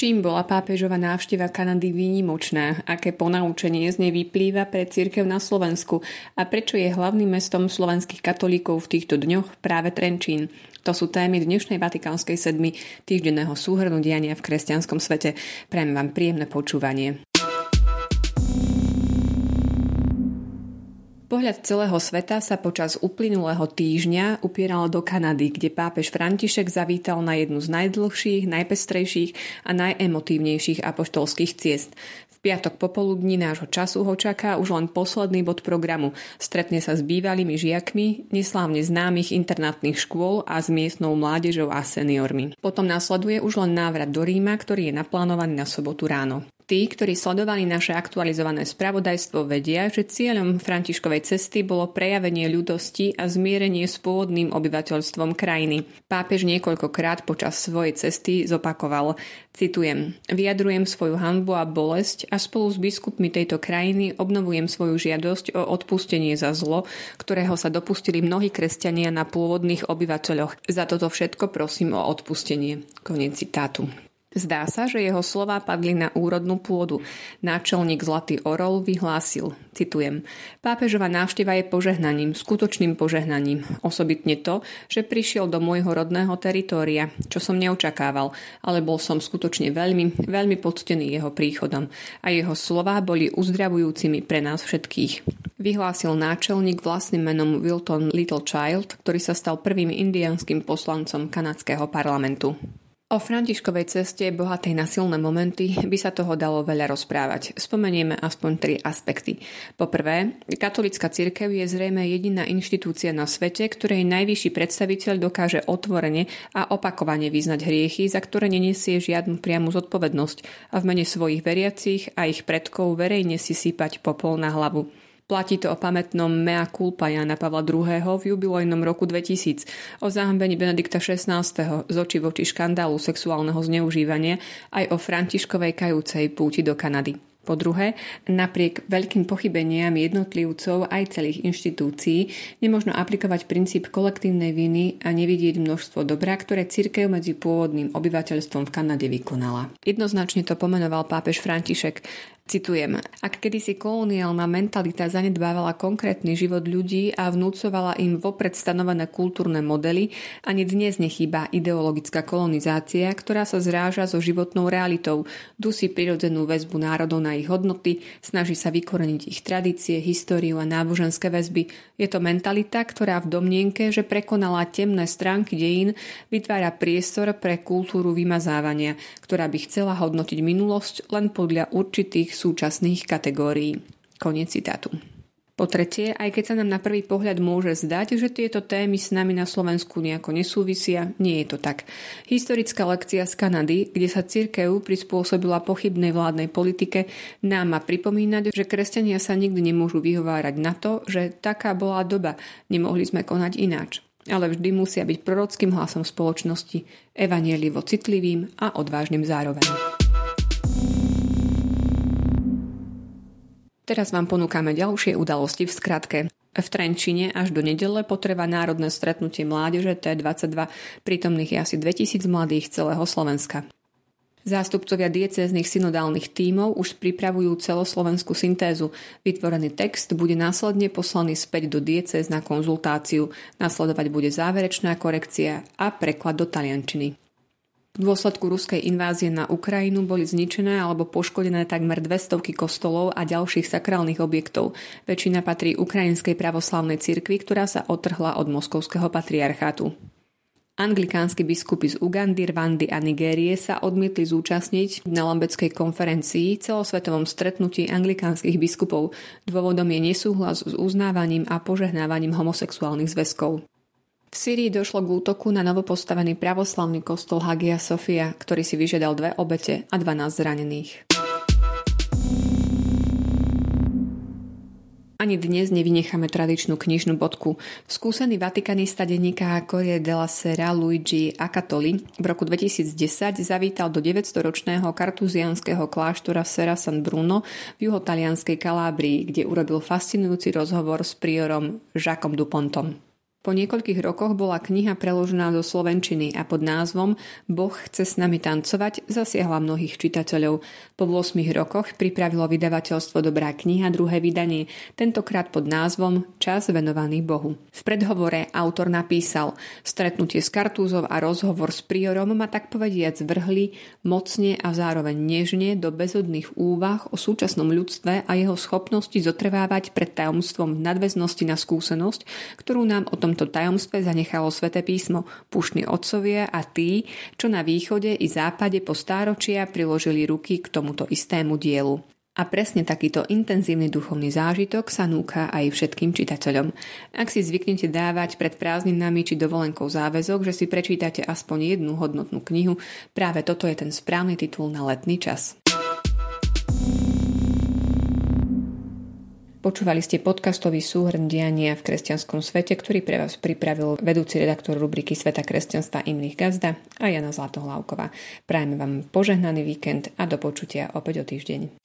Čím bola pápežová návšteva Kanady výnimočná? Aké ponaučenie z nej vyplýva pre církev na Slovensku? A prečo je hlavným mestom slovenských katolíkov v týchto dňoch práve Trenčín? To sú témy dnešnej Vatikánskej sedmy týždenného súhrnu diania v kresťanskom svete. Prajem vám príjemné počúvanie. Pohľad celého sveta sa počas uplynulého týždňa upieral do Kanady, kde pápež František zavítal na jednu z najdlhších, najpestrejších a najemotívnejších apoštolských ciest. V piatok popoludní nášho času ho čaká už len posledný bod programu. Stretne sa s bývalými žiakmi, neslávne známych internátnych škôl a s miestnou mládežou a seniormi. Potom následuje už len návrat do Ríma, ktorý je naplánovaný na sobotu ráno. Tí, ktorí sledovali naše aktualizované spravodajstvo, vedia, že cieľom Františkovej cesty bolo prejavenie ľudosti a zmierenie s pôvodným obyvateľstvom krajiny. Pápež niekoľkokrát počas svojej cesty zopakoval, citujem, vyjadrujem svoju hanbu a bolesť a spolu s biskupmi tejto krajiny obnovujem svoju žiadosť o odpustenie za zlo, ktorého sa dopustili mnohí kresťania na pôvodných obyvateľoch. Za toto všetko prosím o odpustenie. Koniec citátu. Zdá sa, že jeho slová padli na úrodnú pôdu. Náčelník Zlatý Orol vyhlásil, citujem, Pápežová návšteva je požehnaním, skutočným požehnaním. Osobitne to, že prišiel do môjho rodného teritória, čo som neočakával, ale bol som skutočne veľmi, veľmi poctený jeho príchodom a jeho slová boli uzdravujúcimi pre nás všetkých. Vyhlásil náčelník vlastným menom Wilton Littlechild, ktorý sa stal prvým indianským poslancom kanadského parlamentu. O Františkovej ceste, bohatej na silné momenty, by sa toho dalo veľa rozprávať. Spomenieme aspoň tri aspekty. Poprvé, katolická cirkev je zrejme jediná inštitúcia na svete, ktorej najvyšší predstaviteľ dokáže otvorene a opakovane vyznať hriechy, za ktoré nenesie žiadnu priamu zodpovednosť a v mene svojich veriacich a ich predkov verejne si sypať popol na hlavu. Platí to o pamätnom mea culpa Jana Pavla II. v jubilojnom roku 2000, o zahambení Benedikta XVI. z oči voči škandálu sexuálneho zneužívania aj o Františkovej kajúcej púti do Kanady. Po druhé, napriek veľkým pochybeniam jednotlivcov aj celých inštitúcií nemožno aplikovať princíp kolektívnej viny a nevidieť množstvo dobra, ktoré cirkev medzi pôvodným obyvateľstvom v Kanade vykonala. Jednoznačne to pomenoval pápež František. Citujem, ak kedysi koloniálna mentalita zanedbávala konkrétny život ľudí a vnúcovala im vopred stanovené kultúrne modely, ani dnes nechýba ideologická kolonizácia, ktorá sa zráža so životnou realitou, dusí prirodzenú väzbu národov na ich hodnoty, snaží sa vykoreniť ich tradície, históriu a náboženské väzby. Je to mentalita, ktorá v domnienke, že prekonala temné stránky dejín, vytvára priestor pre kultúru vymazávania, ktorá by chcela hodnotiť minulosť len podľa určitých súčasných kategórií. Koniec citátu. Po tretie, aj keď sa nám na prvý pohľad môže zdať, že tieto témy s nami na Slovensku nejako nesúvisia, nie je to tak. Historická lekcia z Kanady, kde sa cirkev prispôsobila pochybnej vládnej politike, nám má pripomínať, že kresťania sa nikdy nemôžu vyhovárať na to, že taká bola doba, nemohli sme konať ináč. Ale vždy musia byť prorockým hlasom spoločnosti, evanielivo citlivým a odvážnym zároveň. Teraz vám ponúkame ďalšie udalosti v skratke. V Trenčine až do nedele potreba národné stretnutie mládeže T22. Prítomných je asi 2000 mladých celého Slovenska. Zástupcovia diecéznych synodálnych tímov už pripravujú celoslovenskú syntézu. Vytvorený text bude následne poslaný späť do diecéz na konzultáciu. Nasledovať bude záverečná korekcia a preklad do taliančiny. V dôsledku ruskej invázie na Ukrajinu boli zničené alebo poškodené takmer 200 kostolov a ďalších sakrálnych objektov. Väčšina patrí Ukrajinskej pravoslavnej cirkvi, ktorá sa otrhla od moskovského patriarchátu. Anglikánsky biskupy z Ugandy, Rwandy a Nigérie sa odmietli zúčastniť na Lambeckej konferencii celosvetovom stretnutí anglikánskych biskupov. Dôvodom je nesúhlas s uznávaním a požehnávaním homosexuálnych zväzkov. V Syrii došlo k útoku na novopostavený pravoslavný kostol Hagia Sofia, ktorý si vyžiadal dve obete a 12 zranených. Ani dnes nevynecháme tradičnú knižnú bodku. Skúsený vatikanista denníka Corriere della Sera Luigi Acatoli v roku 2010 zavítal do 900-ročného kartuzianského kláštora Sera San Bruno v juhotalianskej Kalábrii, kde urobil fascinujúci rozhovor s priorom Jacques Dupontom. Po niekoľkých rokoch bola kniha preložená do slovenčiny a pod názvom Boh chce s nami tancovať zasiahla mnohých čitateľov. Po 8 rokoch pripravilo vydavateľstvo Dobrá kniha druhé vydanie, tentokrát pod názvom Čas venovaný Bohu. V predhovore autor napísal Stretnutie s Kartúzov a rozhovor s priorom ma tak povediac vrhli mocne a zároveň nežne do bezodných úvah o súčasnom ľudstve a jeho schopnosti zotrvávať pred tajomstvom nadväznosti na skúsenosť, ktorú nám o tom tomto tajomstve zanechalo sväté písmo, pušní otcovia a tí, čo na východe i západe po stáročia priložili ruky k tomuto istému dielu. A presne takýto intenzívny duchovný zážitok sa núka aj všetkým čitateľom. Ak si zvyknete dávať pred prázdninami či dovolenkou záväzok, že si prečítate aspoň jednu hodnotnú knihu, práve toto je ten správny titul na letný čas. Počúvali ste podcastový súhrn diania v kresťanskom svete, ktorý pre vás pripravil vedúci redaktor rubriky Sveta kresťanstva Imrich Gazda a Jana Zlatohlávková. Prajeme vám požehnaný víkend a do počutia opäť o týždeň.